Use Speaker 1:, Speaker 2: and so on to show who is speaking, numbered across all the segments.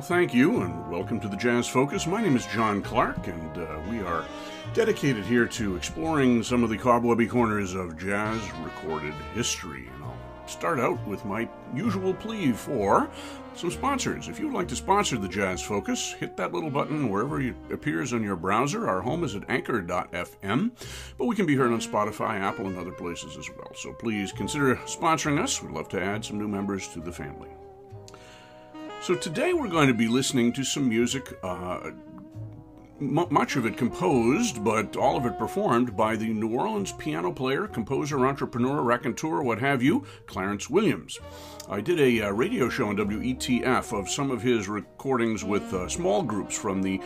Speaker 1: Well, thank you, and welcome to the Jazz Focus. My name is John Clark, and uh, we are dedicated here to exploring some of the cobwebby corners of jazz recorded history. And I'll start out with my usual plea for some sponsors. If you would like to sponsor the Jazz Focus, hit that little button wherever it appears on your browser. Our home is at anchor.fm, but we can be heard on Spotify, Apple, and other places as well. So please consider sponsoring us. We'd love to add some new members to the family. So today we're going to be listening to some music, uh, m- much of it composed, but all of it performed by the New Orleans piano player, composer, entrepreneur, raconteur, what have you, Clarence Williams. I did a uh, radio show on WETF of some of his recordings with uh, small groups from the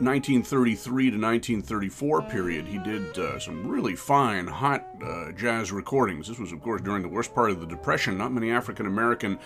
Speaker 1: 1933 to 1934 period, he did uh, some really fine, hot uh, jazz recordings. This was, of course, during the worst part of the Depression. Not many African American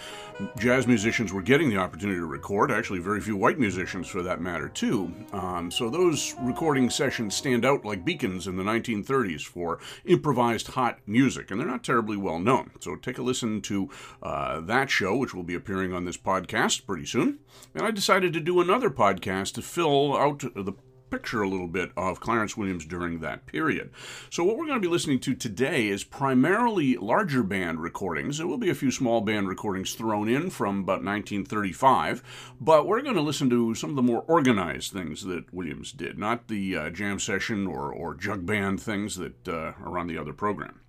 Speaker 1: jazz musicians were getting the opportunity to record. Actually, very few white musicians, for that matter, too. Um, so those recording sessions stand out like beacons in the 1930s for improvised hot music, and they're not terribly well known. So take a listen to uh, that show, which will be appearing on this podcast pretty soon. And I decided to do another podcast to fill out the picture a little bit of Clarence Williams during that period. So, what we're going to be listening to today is primarily larger band recordings. There will be a few small band recordings thrown in from about 1935, but we're going to listen to some of the more organized things that Williams did, not the uh, jam session or, or jug band things that uh, are on the other program.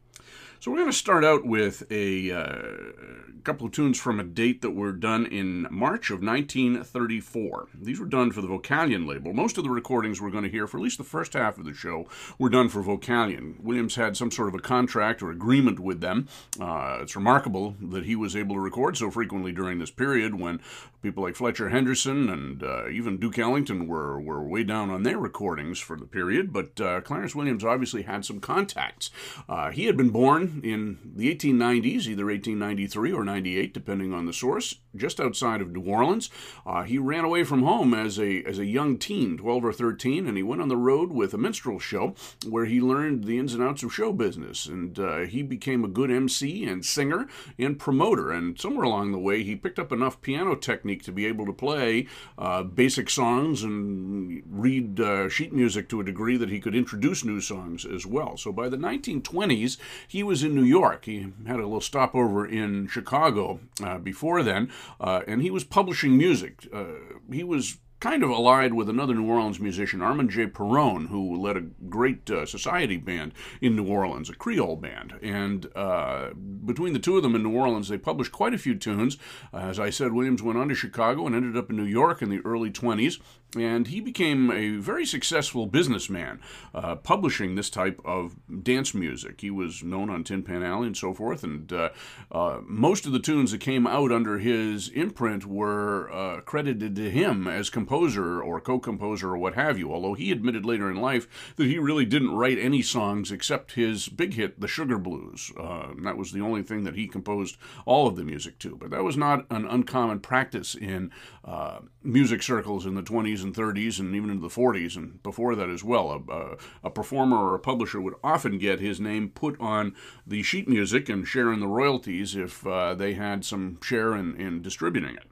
Speaker 1: So we're going to start out with a uh, couple of tunes from a date that were done in March of 1934. These were done for the Vocalion label. Most of the recordings we're going to hear for at least the first half of the show were done for Vocalion. Williams had some sort of a contract or agreement with them. Uh, it's remarkable that he was able to record so frequently during this period when people like Fletcher Henderson and uh, even Duke Ellington were, were way down on their recordings for the period. But uh, Clarence Williams obviously had some contacts. Uh, he had been born in the 1890s, either 1893 or 98, depending on the source, just outside of New Orleans. Uh, he ran away from home as a as a young teen, 12 or 13, and he went on the road with a minstrel show where he learned the ins and outs of show business. And uh, he became a good MC and singer and promoter. And somewhere along the way, he picked up enough piano technique to be able to play uh, basic songs and read uh, sheet music to a degree that he could introduce new songs as well. So by the 1920s, he was in New York. He had a little stopover in Chicago uh, before then, uh, and he was publishing music. Uh, he was kind of allied with another New Orleans musician, Armand J. Piron, who led a great uh, society band in New Orleans, a Creole band. And uh, between the two of them in New Orleans, they published quite a few tunes. Uh, as I said, Williams went on to Chicago and ended up in New York in the early 20s and he became a very successful businessman, uh, publishing this type of dance music. He was known on Tin Pan Alley and so forth, and uh, uh, most of the tunes that came out under his imprint were uh, credited to him as composer or co-composer or what have you. Although he admitted later in life that he really didn't write any songs except his big hit, "The Sugar Blues." Uh, that was the only thing that he composed all of the music to. But that was not an uncommon practice in uh, music circles in the 20s and 30s and even into the 40s and before that as well. A, a, a, performer or a publisher would often get his name put on the sheet music and share in the royalties if uh, they had some share in, in distributing it.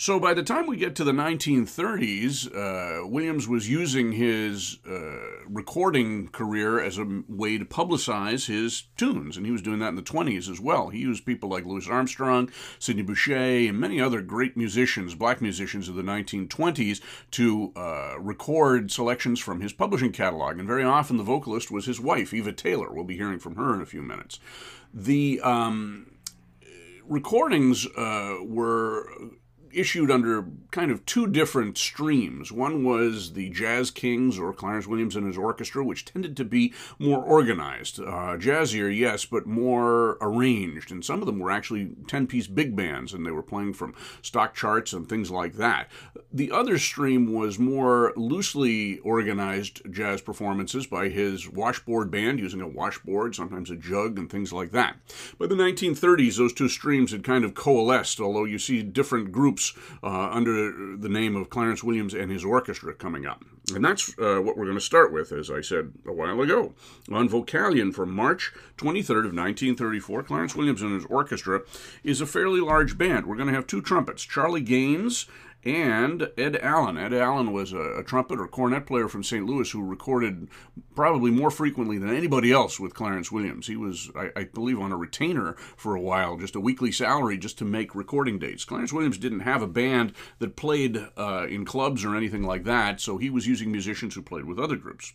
Speaker 1: So by the time we get to the 1930s, uh, Williams was using his uh, recording career as a way to publicize his tunes, and he was doing that in the 20s as well. He used people like Louis Armstrong, Sidney Bechet, and many other great musicians, black musicians of the 1920s, to uh, record selections from his publishing catalog. And very often the vocalist was his wife, Eva Taylor. We'll be hearing from her in a few minutes. The um, recordings uh, were issued under kind of two different streams. One was the Jazz Kings or Clarence Williams and his orchestra, which tended to be more organized, uh, jazzier, yes, but more arranged. And some of them were actually 10 piece big bands, and they were playing from stock charts and things like that. The other stream was more loosely organized jazz performances by his washboard band, using a washboard, sometimes a jug, and things like that. By the 1930s, those two streams had kind of coalesced, although you see different groups uh, under the name of Clarence Williams and his orchestra coming up. And that's uh, what we're going to start with, as I said a while ago. On Vocalion for March 23rd of 1934, Clarence Williams and his orchestra is a fairly large band. We're going to have two trumpets, Charlie Gaines and Ed Allen. Ed Allen was a, a, trumpet or cornet player from St. Louis who recorded probably more frequently than anybody else with Clarence Williams. He was, I, I, believe, on a retainer for a while, just a weekly salary just to make recording dates. Clarence Williams didn't have a band that played uh, in clubs or anything like that, so he was using musicians who played with other groups.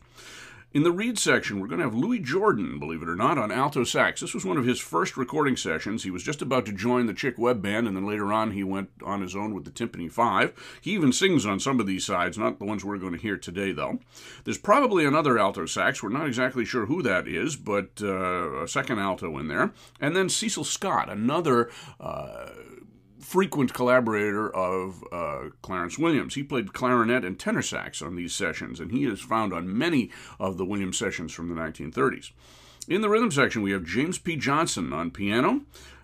Speaker 1: In the reed section, we're going to have Louis Jordan, believe it or not, on alto sax. This was one of his first recording sessions. He was just about to join the Chick Webb Band, and then later on he went on his own with the Tympany Five. He even sings on some of these sides, not the ones we're going to hear today, though. There's probably another alto sax. We're not exactly sure who that is, but uh, a second alto in there. And then Cecil Scott, another. Uh, frequent collaborator of uh, Clarence Williams. He played clarinet and tenor sax on these sessions, and he is found on many of the Williams sessions from the 1930s. In the rhythm section, we have James P. Johnson on piano,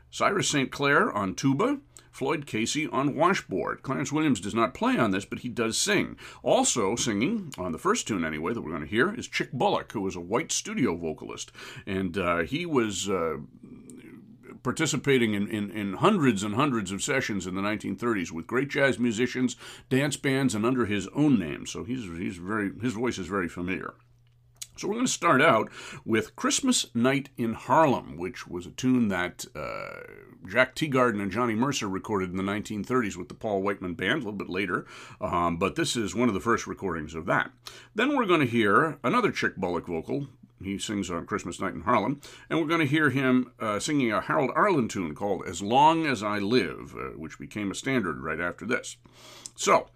Speaker 1: Cyrus St. Clair on tuba, Floyd Casey on washboard. Clarence Williams does not play on this, but he does sing. Also singing, on the first tune anyway, that we're going to hear, is Chick Bullock, who was a white studio vocalist. And uh, he was uh, participating in, in, in, hundreds and hundreds of sessions in the 1930s with great jazz musicians, dance bands, and under his own name. So he's, he's very, his voice is very familiar. So we're going to start out with Christmas Night in Harlem, which was a tune that uh, Jack Teagarden and Johnny Mercer recorded in the 1930s with the Paul Whiteman Band a little bit later. Um, but this is one of the first recordings of that. Then we're going to hear another Chick Bullock vocal he sings on Christmas Night in Harlem. And we're going to hear him uh, singing a Harold Arlen tune called As Long as I Live, uh, which became a standard right after this. So,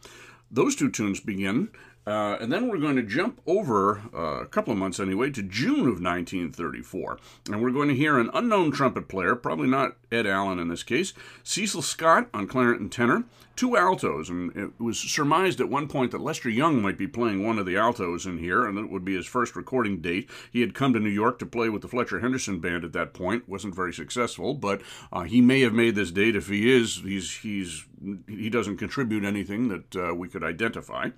Speaker 1: those two tunes begin. Uh, and then we're going to jump over uh, a couple of months anyway to June of 1934. And we're going to hear an unknown trumpet player, probably not Ed Allen in this case, Cecil Scott on clarinet and tenor, two altos. And it was surmised at one point that Lester Young might be playing one of the altos in here, and it would be his first recording date. He had come to New York to play with the Fletcher Henderson Band at that point, wasn't very successful, but uh, he may have made this date. If he is, he's, he's, he doesn't contribute anything that uh, we could identify.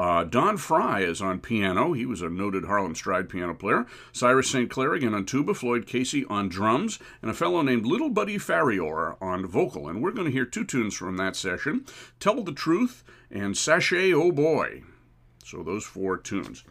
Speaker 1: Uh, Don Frye is on piano. He was a noted Harlem Stride piano player. Cyrus St. Clair again on tuba. Floyd Casey on drums. And a fellow named Little Buddy Farrior on vocal. And we're going to hear two tunes from that session Tell the Truth and Sashay Oh Boy. So those four tunes.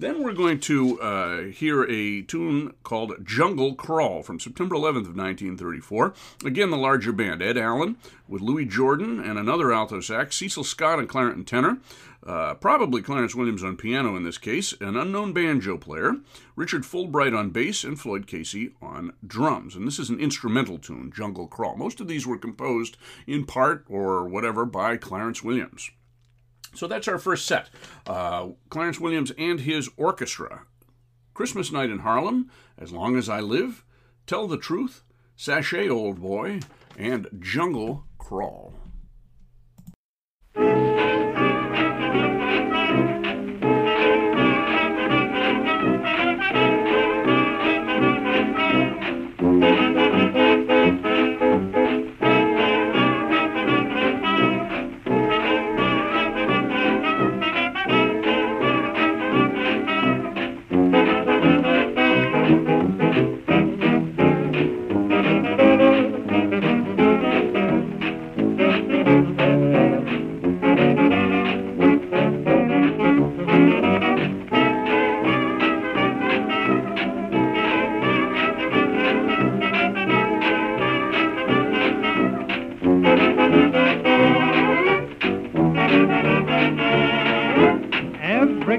Speaker 1: Then we're going to uh, hear a tune called Jungle Crawl from September 11th of 1934. Again, the larger band, Ed Allen with Louis Jordan and another alto sax, Cecil Scott on clarinet and tenor, uh, probably Clarence Williams on piano in this case, an unknown banjo player, Richard Fulbright on bass, and Floyd Casey on drums. And this is an instrumental tune, Jungle Crawl. Most of these were composed in part or whatever by Clarence Williams. So that's our first set. Uh, Clarence Williams and his orchestra. Christmas Night in Harlem, As Long as I Live, Tell the Truth, Sashay Old Boy, and Jungle Crawl.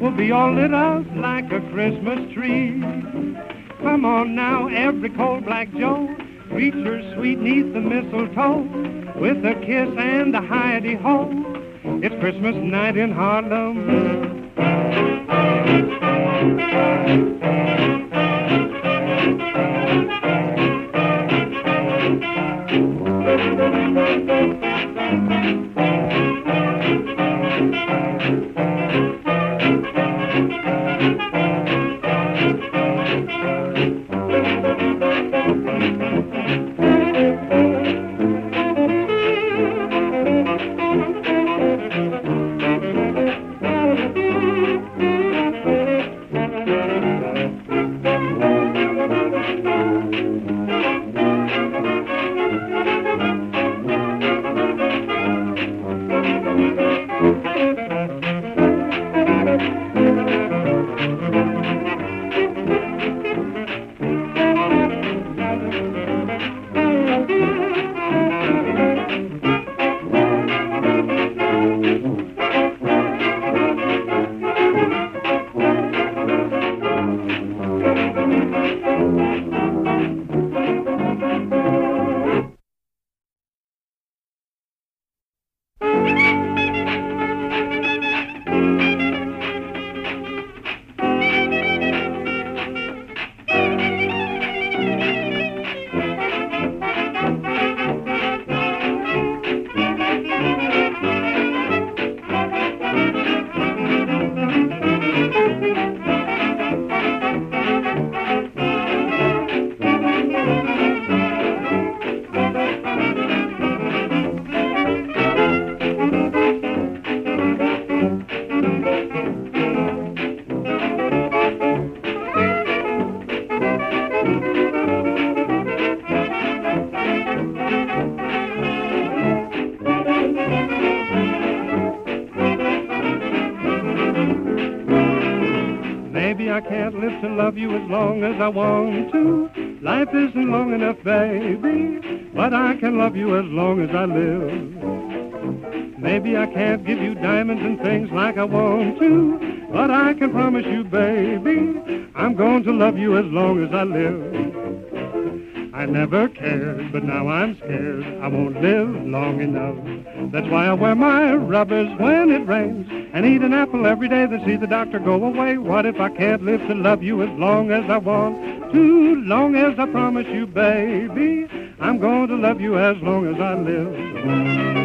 Speaker 2: will be all lit up like a Christmas tree. Come on now, every cold black Joe, greet your sweet neath the mistletoe with a kiss and a hidey ho.
Speaker 3: It's Christmas night in Harlem. Maybe I can't live to love you as long as I want to. Life isn't long enough, baby, but I can love you as long as I live. Maybe I can't give you diamonds and things like I want to, but I can promise you, baby, I'm going to love you as long as I live. I never cared, but now I'm scared. I won't live long enough. That's why I wear my rubbers when it rains and eat an apple every day to see the doctor go away. What if I can't live to love you as long as I want? Too long as I promise you, baby, I'm going to love you as long as I live.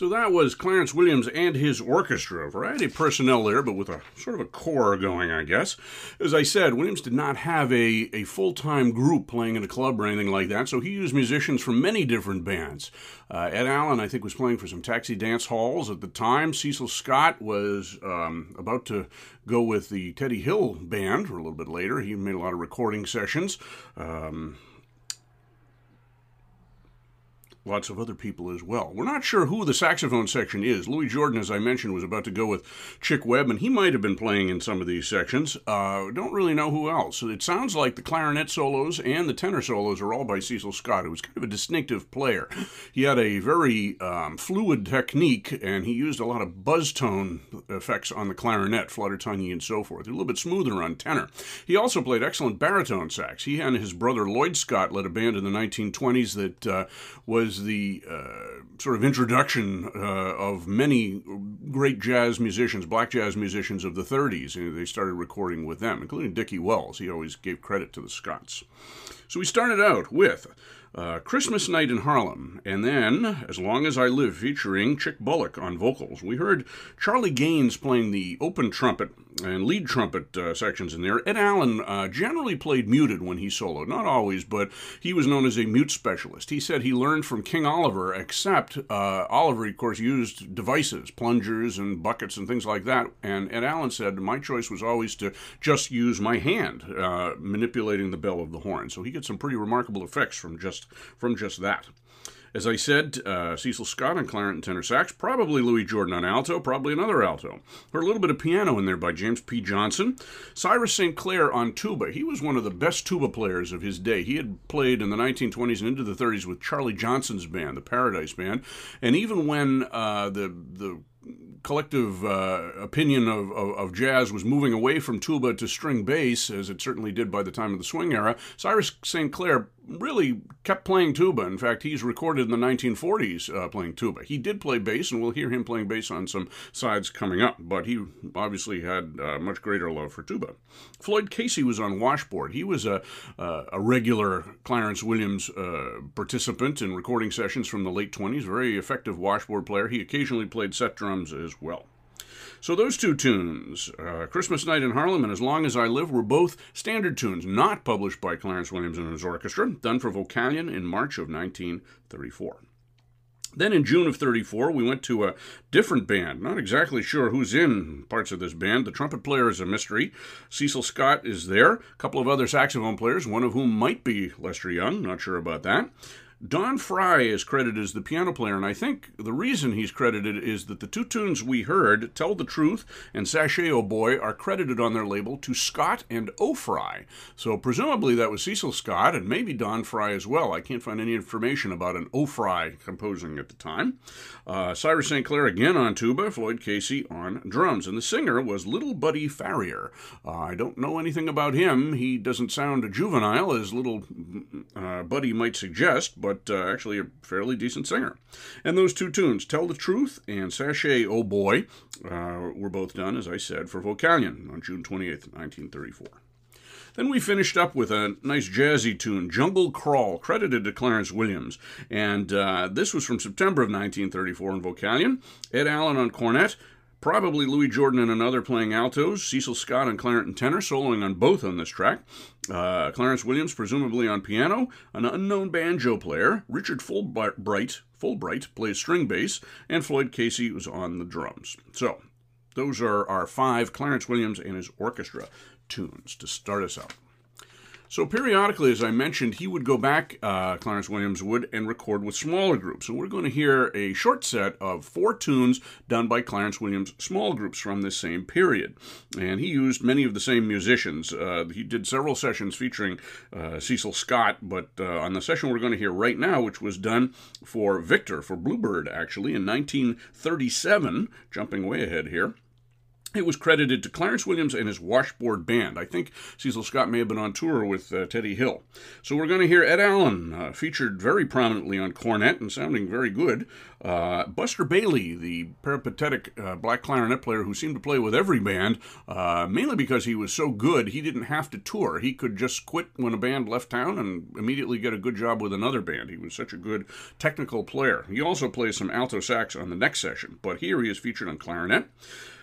Speaker 2: So that
Speaker 1: was Clarence Williams and his orchestra. A variety of personnel there, but with a sort of a core going, I guess. As I said, Williams did not have a, a full time group playing in a club or anything like that, so he used musicians from many different bands. Uh, Ed Allen, I think, was playing for some taxi dance halls at the time. Cecil Scott was um, about to go with the Teddy Hill band a little bit later. He made a lot of recording sessions. Um, lots of other people as well. We're not sure who the saxophone section is. Louis Jordan, as I mentioned, was about to go with Chick Webb, and he might have been playing in some of these sections. Uh, don't really know who else. It sounds like the clarinet solos and the tenor solos are all by Cecil Scott, who was kind of a distinctive player. He had a very um, fluid technique, and he used a lot of buzz tone effects on the clarinet, flutter tonguey, and so forth. A little bit smoother on tenor. He also played excellent baritone sax. He and his brother Lloyd Scott led a band in the 1920s that uh, was the uh, sort of introduction uh, of many great jazz musicians, black jazz musicians of the 30s. And they started recording with them, including Dickie Wells. He always gave credit to the Scotts. So we started out with uh, Christmas Night in Harlem, and then As Long as I Live featuring Chick Bullock on vocals. We heard Charlie Gaines playing the open trumpet and lead trumpet uh, sections in there. Ed Allen uh, generally played muted when he soloed, not always, but he was known as a mute specialist. He said he learned from King Oliver, except uh, Oliver, of course, used devices, plungers and buckets and things like that. And Ed Allen said, My choice was always to just use my hand, uh, manipulating the bell of the horn. So he gets some pretty remarkable effects from just just from just that. As I said, uh, Cecil Scott on clarinet and tenor sax, probably Louis Jordan on alto, probably another alto. Heard a little bit of piano in there by James P. Johnson. Cyrus St. Clair on tuba. He was one of the best tuba players of his day. He had played in the 1920s and into the 30s with Charlie Johnson's band, the Paradise Band. And even when uh, the the collective uh, opinion of, of, of, jazz was moving away from tuba to string bass, as it certainly did by the time of the swing era, Cyrus St. Clair really kept playing tuba. In fact, he's recorded in the 1940s uh, playing tuba. He did play bass, and we'll hear him playing bass on some sides coming up, but he obviously had uh, much greater love for tuba. Floyd Casey was on washboard. He was a, uh, a regular Clarence Williams uh, participant in recording sessions from the late 20s, very effective washboard player. He occasionally played set drums as well. So those two tunes, uh, Christmas Night in Harlem and As Long as I Live, were both standard tunes, not published by Clarence Williams and his orchestra, done for Vocalion in March of 1934. Then in June of 34, we went to a different band. Not exactly sure who's in parts of this band. The trumpet player is a mystery. Cecil Scott is there. A couple of other saxophone players, one of whom might be Lester Young. Not sure about that. Don Frye is credited as the piano player, and I think the reason he's credited is that the two tunes we heard, Tell the Truth and Sashay Oh Boy, are credited on their label to Scott and O'Fry. So presumably that was Cecil Scott and maybe Don Frye as well. I can't find any information about an O'Fry composing at the time. Uh, Cyrus St. Clair again on tuba, Floyd Casey on drums, and the singer was Little Buddy Farrier. Uh, I don't know anything about him. He doesn't sound juvenile, as Little uh, Buddy might suggest, but but uh, actually a fairly decent singer. And those two tunes, Tell the Truth and Sashay Oh Boy, uh, were both done, as I said, for Vocalion on June 28th, 1934. Then we finished up with a nice jazzy tune, Jungle Crawl, credited to Clarence Williams. And uh, this was from September of 1934 in Vocalion. Ed Allen on cornet, Probably Louis Jordan and another playing altos, Cecil Scott and clarinet and tenor, soloing on both on this track. Uh, Clarence Williams, presumably on piano, an unknown banjo player. Richard Fulbright, Fulbright plays string bass, and Floyd Casey was on the drums. So, those are our five Clarence Williams and his orchestra tunes to start us out. So periodically, as I mentioned, he would go back, uh, Clarence Williams would, and record with smaller groups. And we're going to hear a short set of four tunes done by Clarence Williams' small groups from this same period. And he used many of the same musicians. Uh, he did several sessions featuring uh, Cecil Scott, but uh, on the session we're going to hear right now, which was done for Victor, for Bluebird, actually, in 1937, jumping way ahead here. It was credited to Clarence Williams and his washboard band. I think Cecil Scott may have been on tour with uh, Teddy Hill. So we're going to hear Ed Allen uh, featured very prominently on cornet and sounding very good. Uh, Buster Bailey, the peripatetic uh, black clarinet player who seemed to play with every band, uh, mainly because he was so good, he didn't have to tour. He could just quit when a band left town and immediately get a good job with another band. He was such a good technical player. He also plays some alto sax on the next session, but here he is featured on clarinet.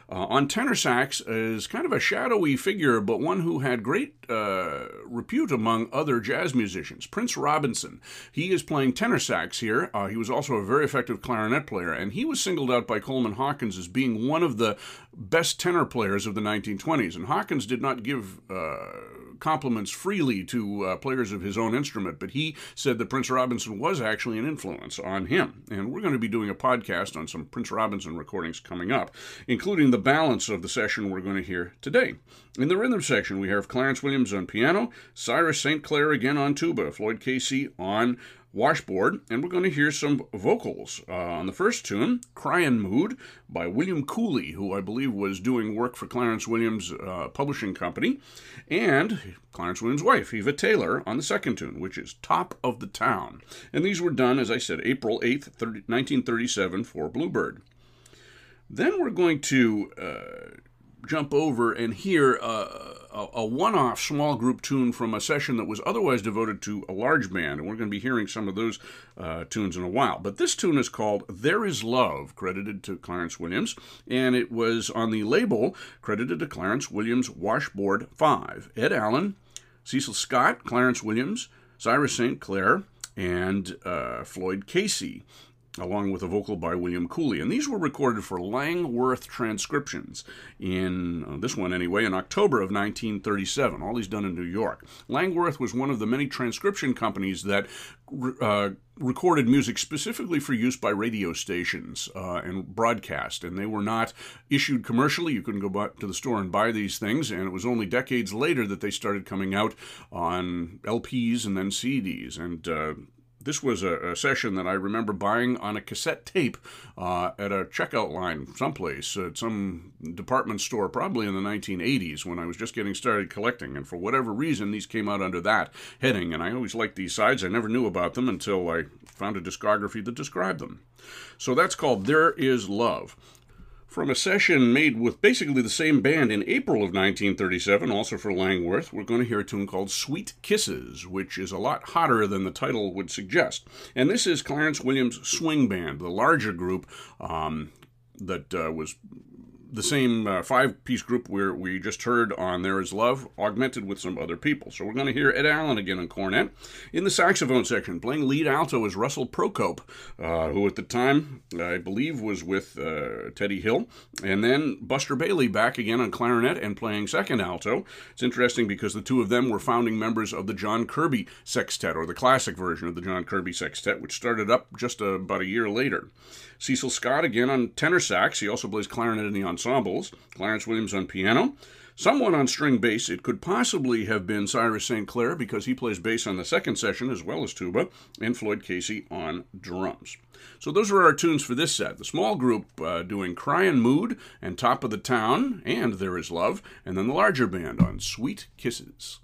Speaker 1: Uh, on tenor sax is kind of a shadowy figure, but one who had great uh, repute among other jazz musicians. Prince Robinson. He is playing tenor sax here. Uh, he was also a very effective clarinet player, and he was singled out by Coleman Hawkins as being one of the best tenor players of the 1920s. And Hawkins did not give uh, compliments freely to uh, players of his own instrument, but he said that Prince Robinson was actually an influence on him. And we're going to be doing a podcast on some Prince Robinson recordings coming up, including the balance of the session we're going to hear today. In the rhythm section, we have Clarence Williams on piano, Cyrus St. Clair again on tuba, Floyd Casey on washboard, and we're going to hear some vocals. Uh, on the first tune, Cryin' Mood by William Cooley, who I believe was doing work for Clarence Williams' uh, publishing company, and Clarence Williams' wife, Eva Taylor, on the second tune, which is Top of the Town. And these were done, as I said, April 8th, 30, 1937 for Bluebird. Then we're going to uh, jump over and hear uh, a, a one off small group tune from a session that was otherwise devoted to a large band, and we're going to be hearing some of those uh, tunes in a while. But this tune is called There Is Love, credited to Clarence Williams, and it was on the label credited to Clarence Williams Washboard 5. Ed Allen, Cecil Scott, Clarence Williams, Cyrus St. Clair, and uh, Floyd Casey along with a vocal by William Cooley. And these were recorded for Langworth transcriptions in, uh, this one anyway, in October of 1937. All these done in New York. Langworth was one of the many transcription companies that uh, recorded music specifically for use by radio stations uh, and broadcast, and they were not issued commercially. You couldn't go to the store and buy these things, and it was only decades later that they started coming out on LPs and then CDs. And uh, this was a, a, session that I remember buying on a cassette tape uh, at a checkout line someplace at some department store, probably in the 1980s when I was just getting started collecting. And for whatever reason, these came out under that heading. And I always liked these sides. I never knew about them until I found a discography that described them. So that's called There Is Love from a session made with basically the same band in April of 1937, also for Langworth, we're going to hear a tune called Sweet Kisses, which is a lot hotter than the title would suggest. And this is Clarence Williams' Swing Band, the larger group um, that uh, was the same uh, five piece group where we just heard on There Is Love, augmented with some other people. So we're going to hear Ed Allen again on cornet. In the saxophone section, playing lead alto is Russell Procope, uh, who at the time, I believe, was with uh, Teddy Hill. And then Buster Bailey back again on clarinet and playing second alto. It's interesting because the two of them were founding members of the John Kirby Sextet, or the classic version of the John Kirby Sextet, which started up just about a year later. Cecil Scott again on tenor sax. He also plays clarinet in the ensembles. Clarence Williams on piano. Someone on string bass. It could possibly have been Cyrus St. Clair because he plays bass on the second session as well as tuba, and Floyd Casey on drums. So those are our tunes for this set. The small group uh, doing Cryin' Mood and Top of the Town and There Is Love, and then the larger band on Sweet Kisses.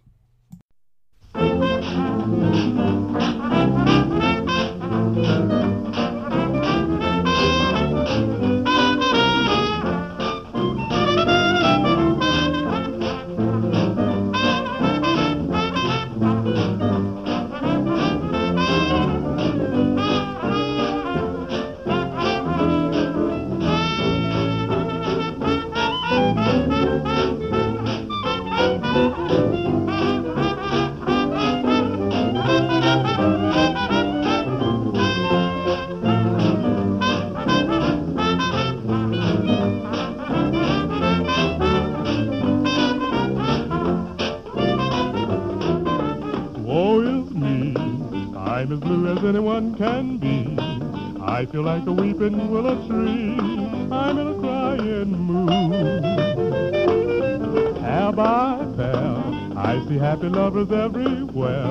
Speaker 2: Anyone can be. I feel like a weeping willow tree. I'm in a crying mood. Have I felt? I see happy lovers everywhere,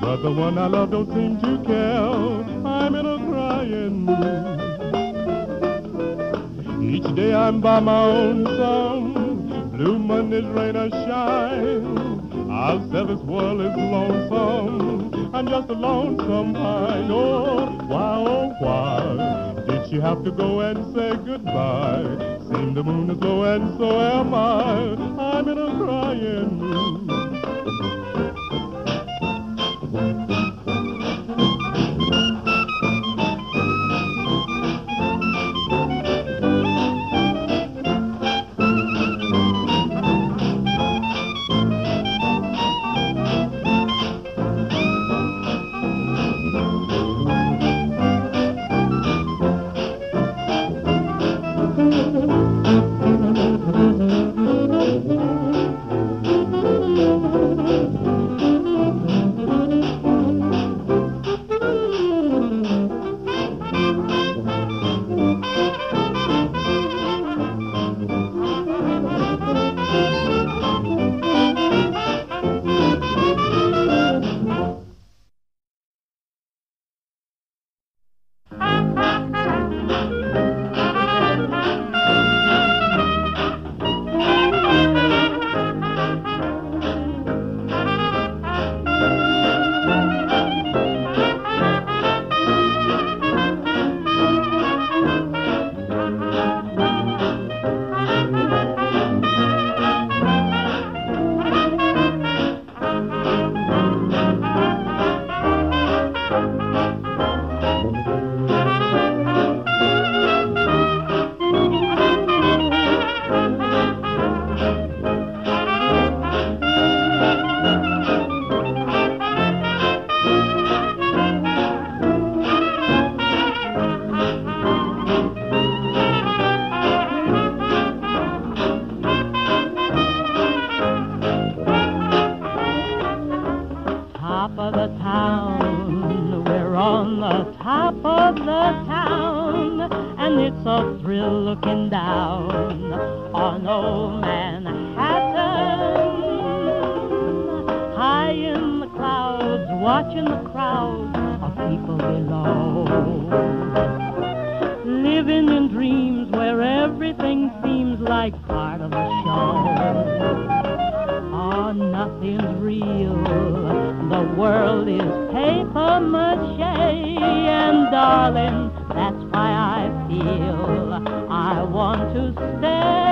Speaker 2: but the one I love don't seem to care. I'm in a crying mood. Each day I'm by my own song, blue Mondays rain or shine. I'll say this world is lonesome, I'm just a lonesome pine. Oh, why, oh, why did she have to go and say goodbye? Seem the moon is low and so am I. I'm in a crying mood. on old Manhattan. High in the clouds, watching the crowds of people below. Living in dreams
Speaker 4: where everything seems like part of a show. Oh, nothing's real. The world is paper mache, and darling, that's why I feel I want to stay.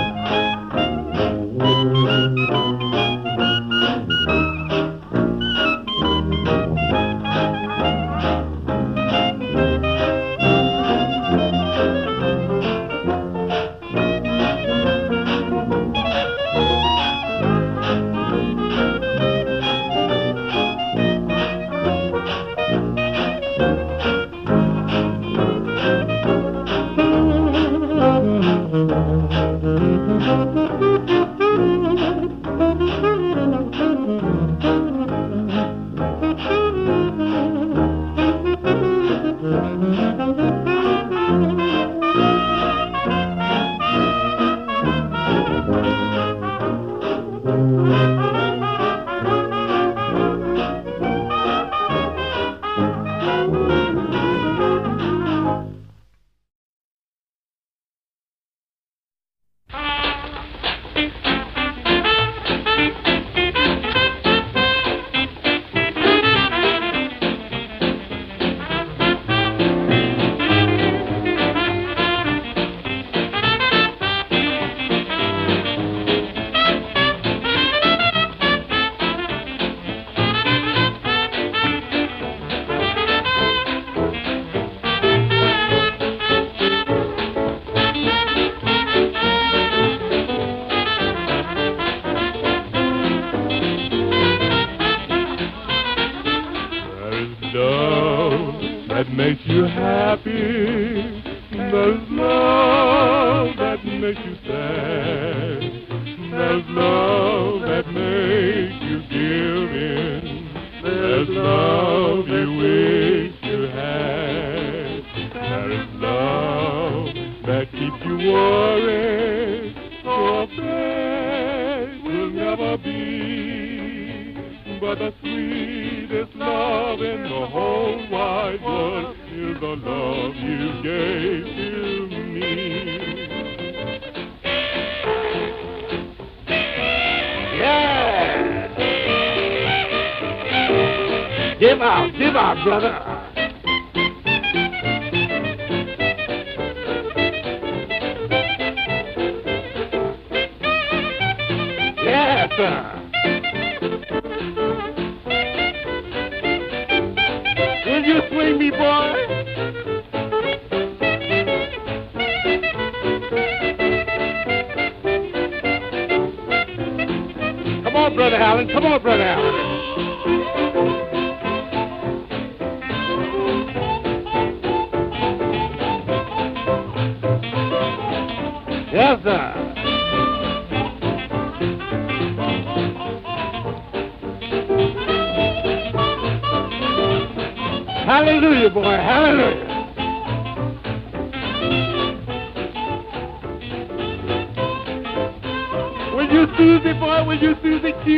Speaker 4: Hallelujah, boy. Hallelujah. Will you Susie, boy? Will you Susie Q?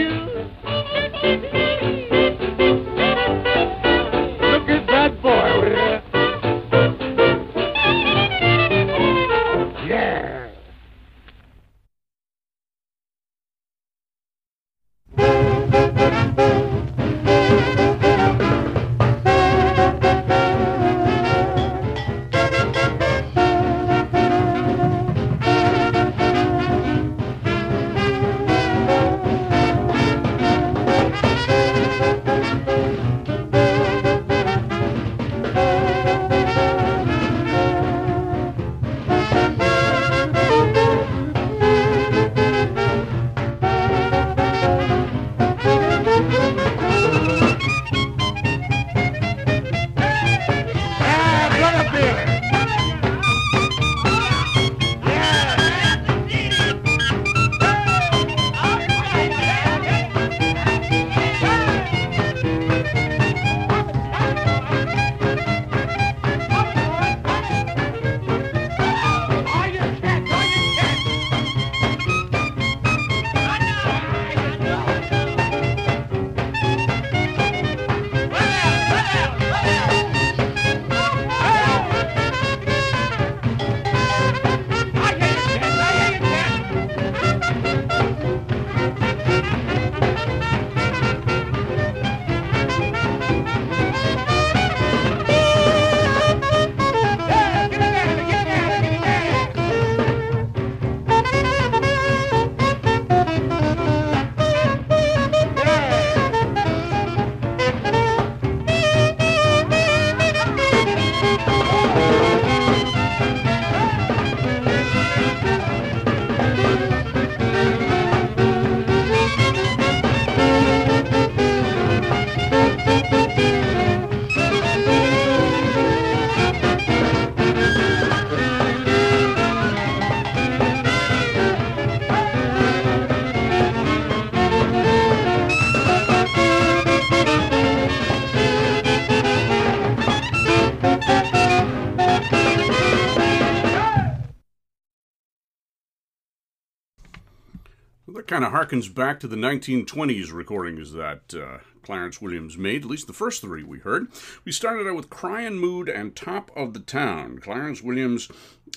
Speaker 1: Harkens back to the 1920s recordings that uh, Clarence Williams made, at least the first three we heard. We started out with Cryin' Mood and Top of the Town. Clarence Williams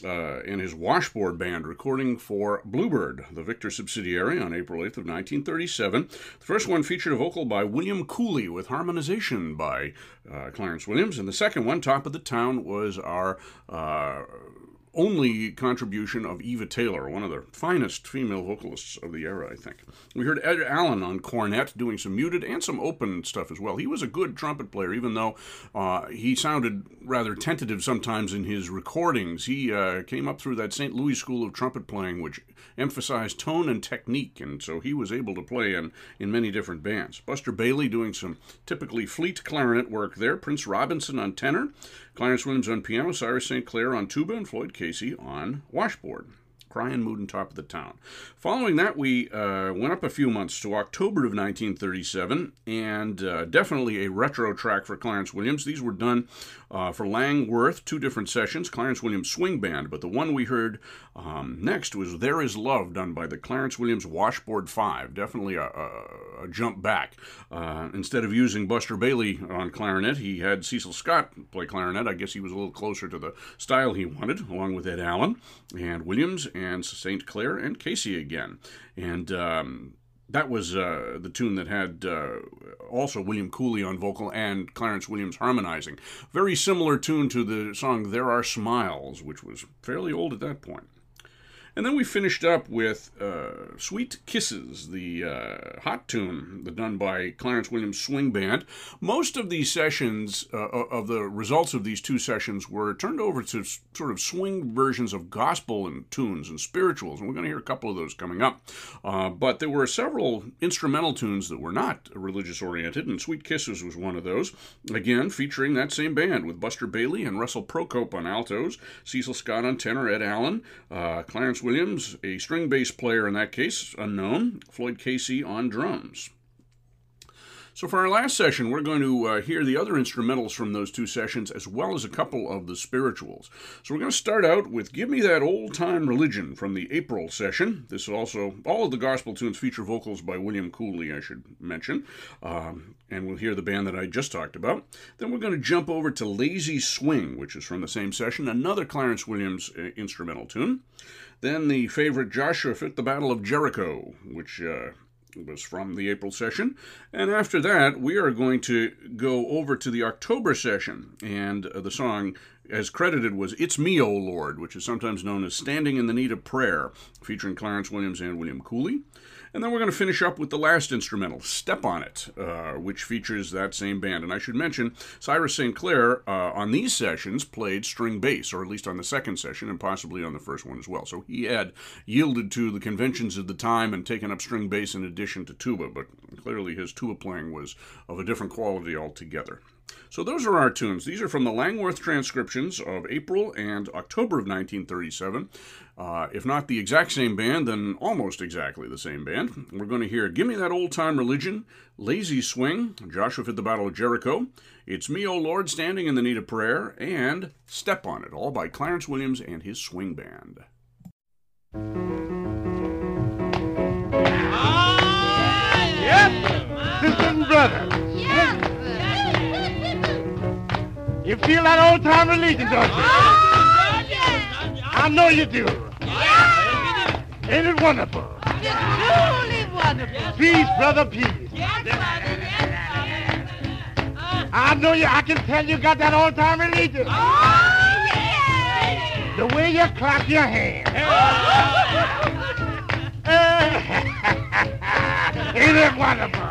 Speaker 1: uh, and his Washboard Band recording for Bluebird, the Victor subsidiary, on April 8th of 1937. The first one featured a vocal by William Cooley with harmonization by uh, Clarence Williams, and the second one, Top of the Town, was our uh, only contribution of Eva Taylor, one of the finest female vocalists of the era, I think. We heard Ed Allen on cornet doing some muted and some open stuff as well. He was a good trumpet player, even though uh, he sounded rather tentative sometimes in his recordings. He uh, came up through that St. Louis School of Trumpet Playing, which emphasized tone and technique, and so he was able to play in, in many different bands. Buster Bailey doing some typically fleet clarinet work there, Prince Robinson on tenor, Clarence Williams on piano, Cyrus St. Clair on tuba, and Floyd Casey on washboard. Crying Mood and Top of the Town. Following that, we uh, went up a few months to October of 1937, and uh, definitely a retro track for Clarence Williams. These were done uh, for Langworth, two different sessions, Clarence Williams Swing Band, but the one we heard um, next was There Is Love, done by the Clarence Williams Washboard 5. Definitely a, a, a jump back. Uh, instead of using Buster Bailey on clarinet, he had Cecil Scott play clarinet. I guess he was a little closer to the style he wanted, along with Ed Allen and Williams and St. Clair and Casey again. And um, that was uh, the tune that had uh, also William Cooley on vocal and Clarence Williams harmonizing. Very similar tune to the song There Are Smiles, which was fairly old at that point. And then we finished up with uh, Sweet Kisses, the uh, hot tune done by Clarence Williams Swing Band. Most of these sessions, uh, of the results of these two sessions, were turned over to sort of swing versions of gospel and tunes and spirituals, and we're going to hear a couple of those coming up. Uh, but there were several instrumental tunes that were not religious oriented, and Sweet Kisses was one of those. Again, featuring that same band with Buster Bailey and Russell Procope on altos, Cecil Scott on tenor, Ed Allen, uh, Clarence Williams, a string bass player in that case, unknown, Floyd Casey on drums. So, for our last session, we're going to uh, hear the other instrumentals from those two sessions as well as a couple of the spirituals. So, we're going to start out with Give Me That Old Time Religion from the April session. This also, all of the gospel tunes feature vocals by William Cooley, I should mention. Um, and we'll hear the band that I just talked about. Then we're going to jump over to Lazy Swing, which is from the same session, another Clarence Williams uh, instrumental tune. Then the favorite Joshua Fit the Battle of Jericho, which uh, was from the April session. And after that, we are going to go over to the October session. And uh, the song, as credited, was It's Me, O Lord, which is sometimes known as Standing in the Need of Prayer, featuring Clarence Williams and William Cooley. And then we're going to finish up with the last instrumental, Step on It, uh, which features that same band. And I should mention, Cyrus St. Clair uh, on these sessions played string bass, or at least on the second session, and possibly on the first one as well. So he had yielded to the conventions of the time and taken up string bass in addition to tuba, but clearly his tuba playing was of a different quality altogether. So those are our tunes. These are from the Langworth transcriptions of April and October of 1937. Uh, if not the exact same band, then almost exactly the same band. We're going to hear Give Me That Old Time Religion, Lazy Swing, Joshua Fit the Battle of Jericho, It's Me, O Lord, Standing in the Need of Prayer, and Step on It, all by Clarence Williams and his swing band.
Speaker 4: Yes, sister and brother. You feel that old time religion, don't you? Oh, I know you do. Ain't it wonderful?
Speaker 5: It's truly wonderful.
Speaker 4: Peace, brother, peace. I know you. I can tell you got that old time religion.
Speaker 5: Oh, yeah.
Speaker 4: The way you clap your hands. Ain't it wonderful?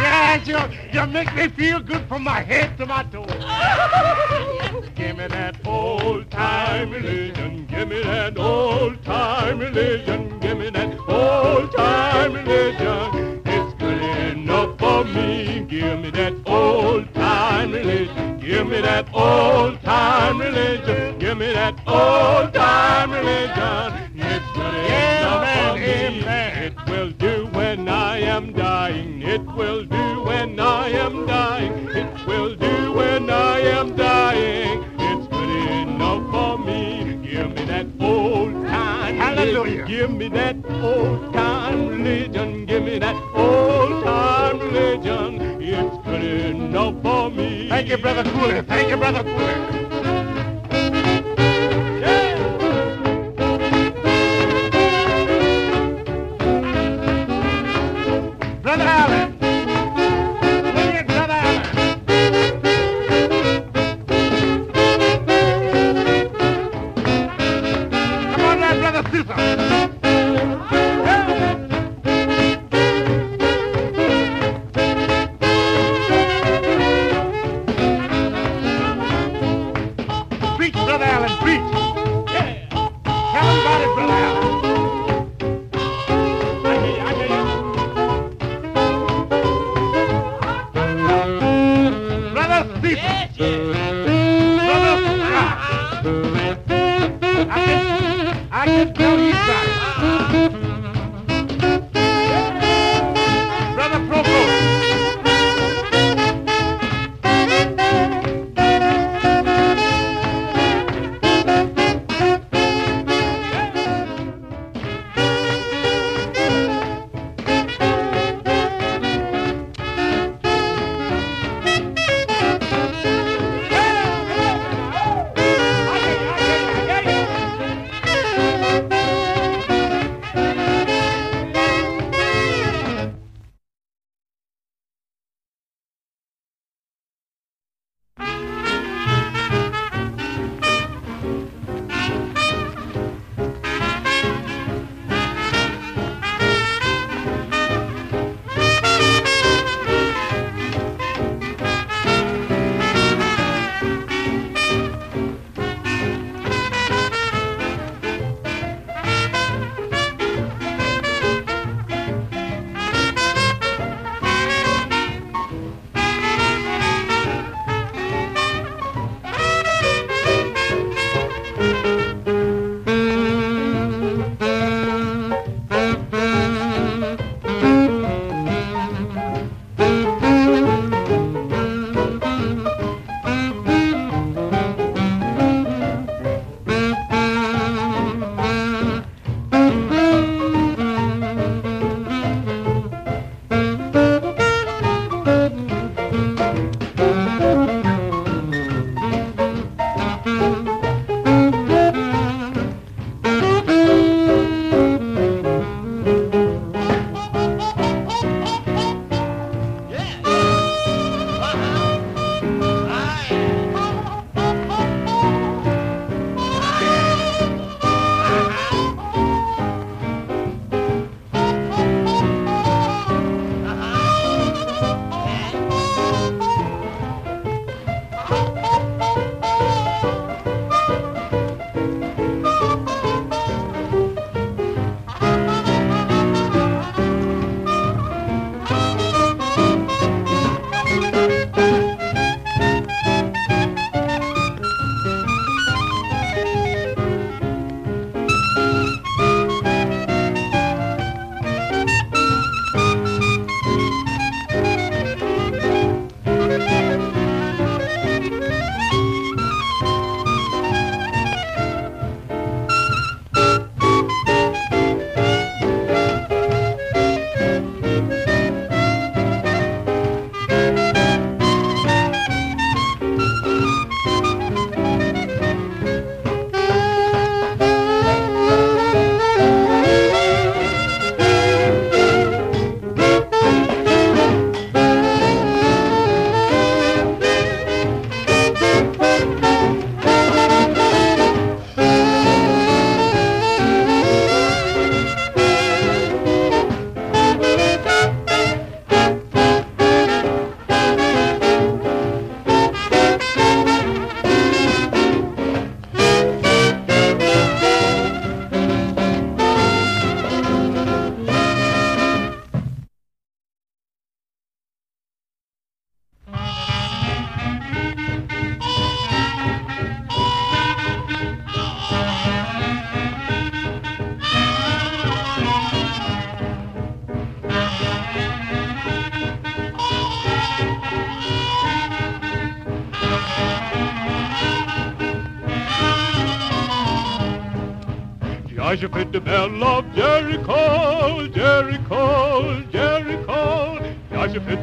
Speaker 4: Yes, you, you make me feel good from my head to my toes. Give me that old time religion. Give me that old time religion. Give me that old time religion. It's good enough for me. Give me that old time religion. Give me that old time religion. Give me that old time religion. It's good enough me. It will do when I am dying. It will do when I am dying. It will do when I am dying. It's good enough for me. Give me that old time. Hallelujah. Give me that old time religion. Give me that old time religion. It's good enough for me. Thank you, Brother Cooley. Thank you, Brother Cooley.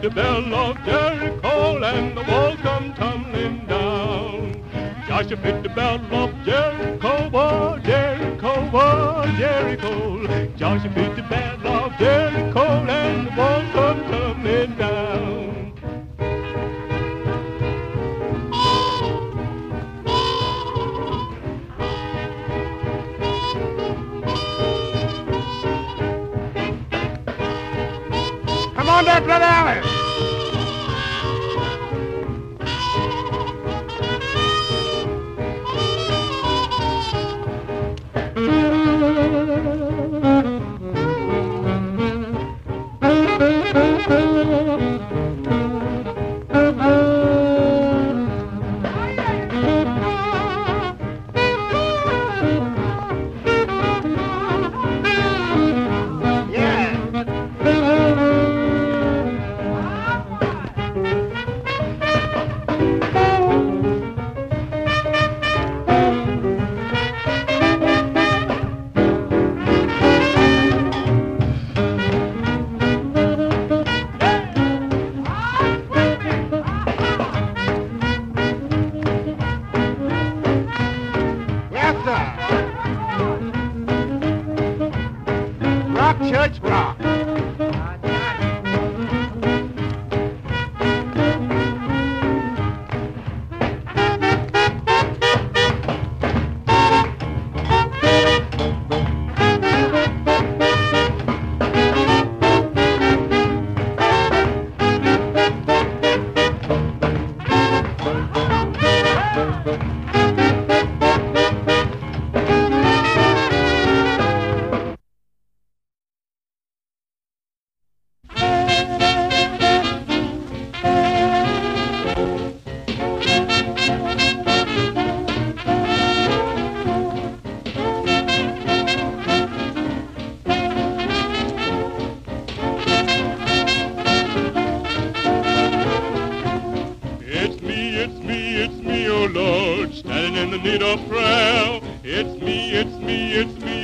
Speaker 4: Joshua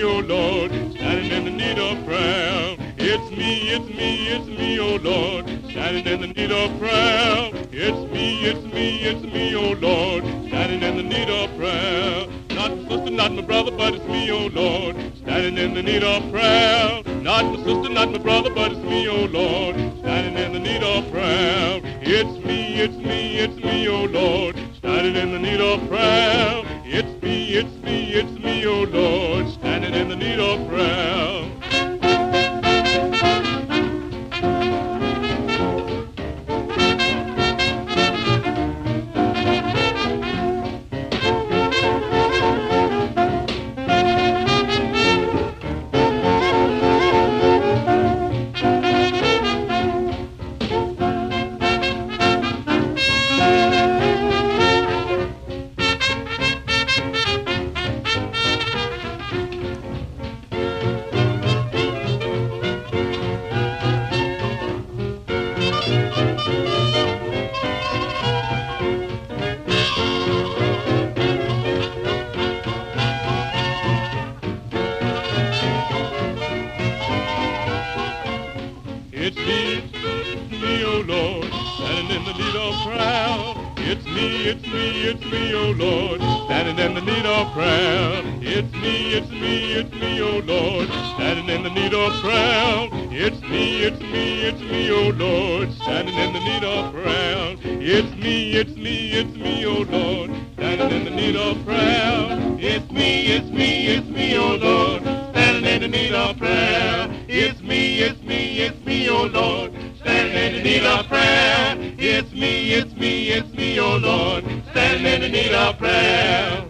Speaker 4: oh Lord, standing in the need of prayer. It's me, it's me, it's me, oh Lord, standing in the need of prayer. It's me, it's me, it's me, oh Lord, standing in the need of prayer. Not my sister, not my brother, but it's me, oh Lord, standing in the need of prayer. Not my sister, not my brother, but it's me, oh Lord, standing in the need of prayer. It's me, it's me, it's me, oh Lord, standing in the need of prayer. It's me, it's me, it's oh Lord, standing in the need of prayer. Oh Lord, standing in need of prayer.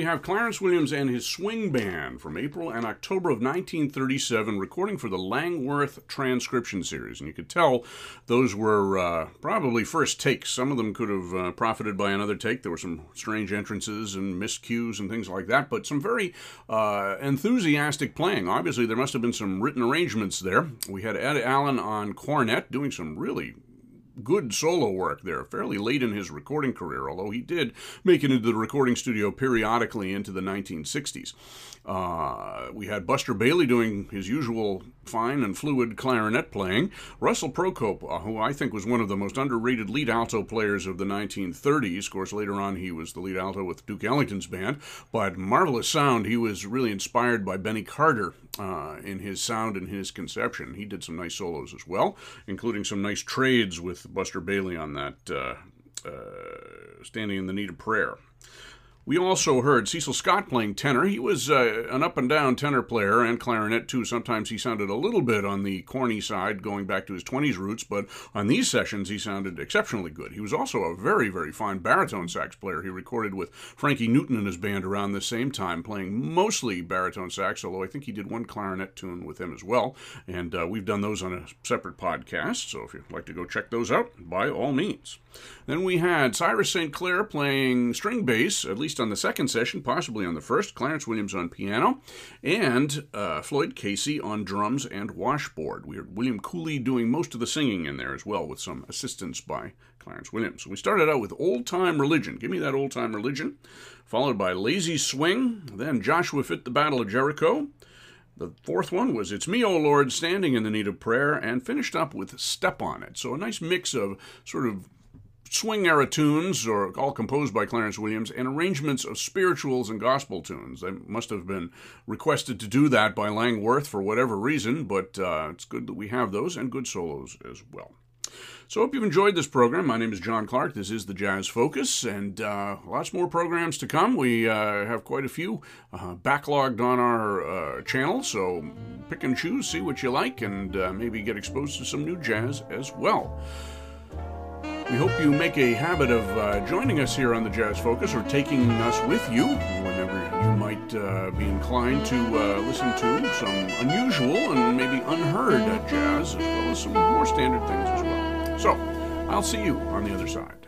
Speaker 1: We have Clarence Williams and his swing band from April and October of 1937, recording for the Langworth transcription series. And you could tell those were uh, probably first takes. Some of them could have uh, profited by another take. There were some strange entrances and miscues and things like that, but some very uh, enthusiastic playing. Obviously, there must have been some written arrangements there. We had Ed Allen on cornet doing some really good solo work there, fairly late in his recording career, although he did make it into the recording studio periodically into the 1960s. Uh, we had Buster Bailey doing his usual fine and fluid clarinet playing. Russell Procope, uh, who I think was one of the most underrated lead alto players of the 1930s. Of course, later on he was the lead alto with Duke Ellington's band, but marvelous sound. He was really inspired by Benny Carter uh, in his sound and his conception. He did some nice solos as well, including some nice trades with Buster Bailey on that. Uh, uh standing in the need of prayer. We also heard Cecil Scott playing tenor. He was uh, an up and down tenor player and clarinet too. Sometimes he sounded a little bit on the corny side, going back to his 20s roots, but on these sessions he sounded exceptionally good. He was also a very, very fine baritone sax player. He recorded with Frankie Newton and his band around the same time, playing mostly baritone sax, although I think he did one clarinet tune with him as well. And uh, we've done those on a separate podcast, so if you'd like to go check those out, by all means. Then we had Cyrus St. Clair playing string bass, at least on the second session, possibly on the first, Clarence Williams on piano, and uh, Floyd Casey on drums and washboard. We had William Cooley doing most of the singing in there as well, with some assistance by Clarence Williams. We started out with Old Time Religion. Give me that Old Time Religion. Followed by Lazy Swing, then Joshua Fit the Battle of Jericho. The fourth one was It's Me, O Lord, Standing in the Need of Prayer, and finished up with Step on It. So a nice mix of sort of swing era tunes, or all composed by Clarence Williams, and arrangements of spirituals and gospel tunes. They must have been requested to do that by Langworth for whatever reason, but uh, it's good that we have those and good solos as well. So, hope you've enjoyed this program. My name is John Clark. This is the Jazz Focus, and uh, lots more programs to come. We uh, have quite a few uh, backlogged on our uh, channel, so pick and choose, see what you like, and uh, maybe get exposed to some new jazz as well. We hope you make a habit of uh, joining us here on the Jazz Focus or taking us with you whenever you might uh, be inclined to uh, listen to some unusual and maybe unheard jazz as well as some more standard things as well. So, I'll see you on the other side.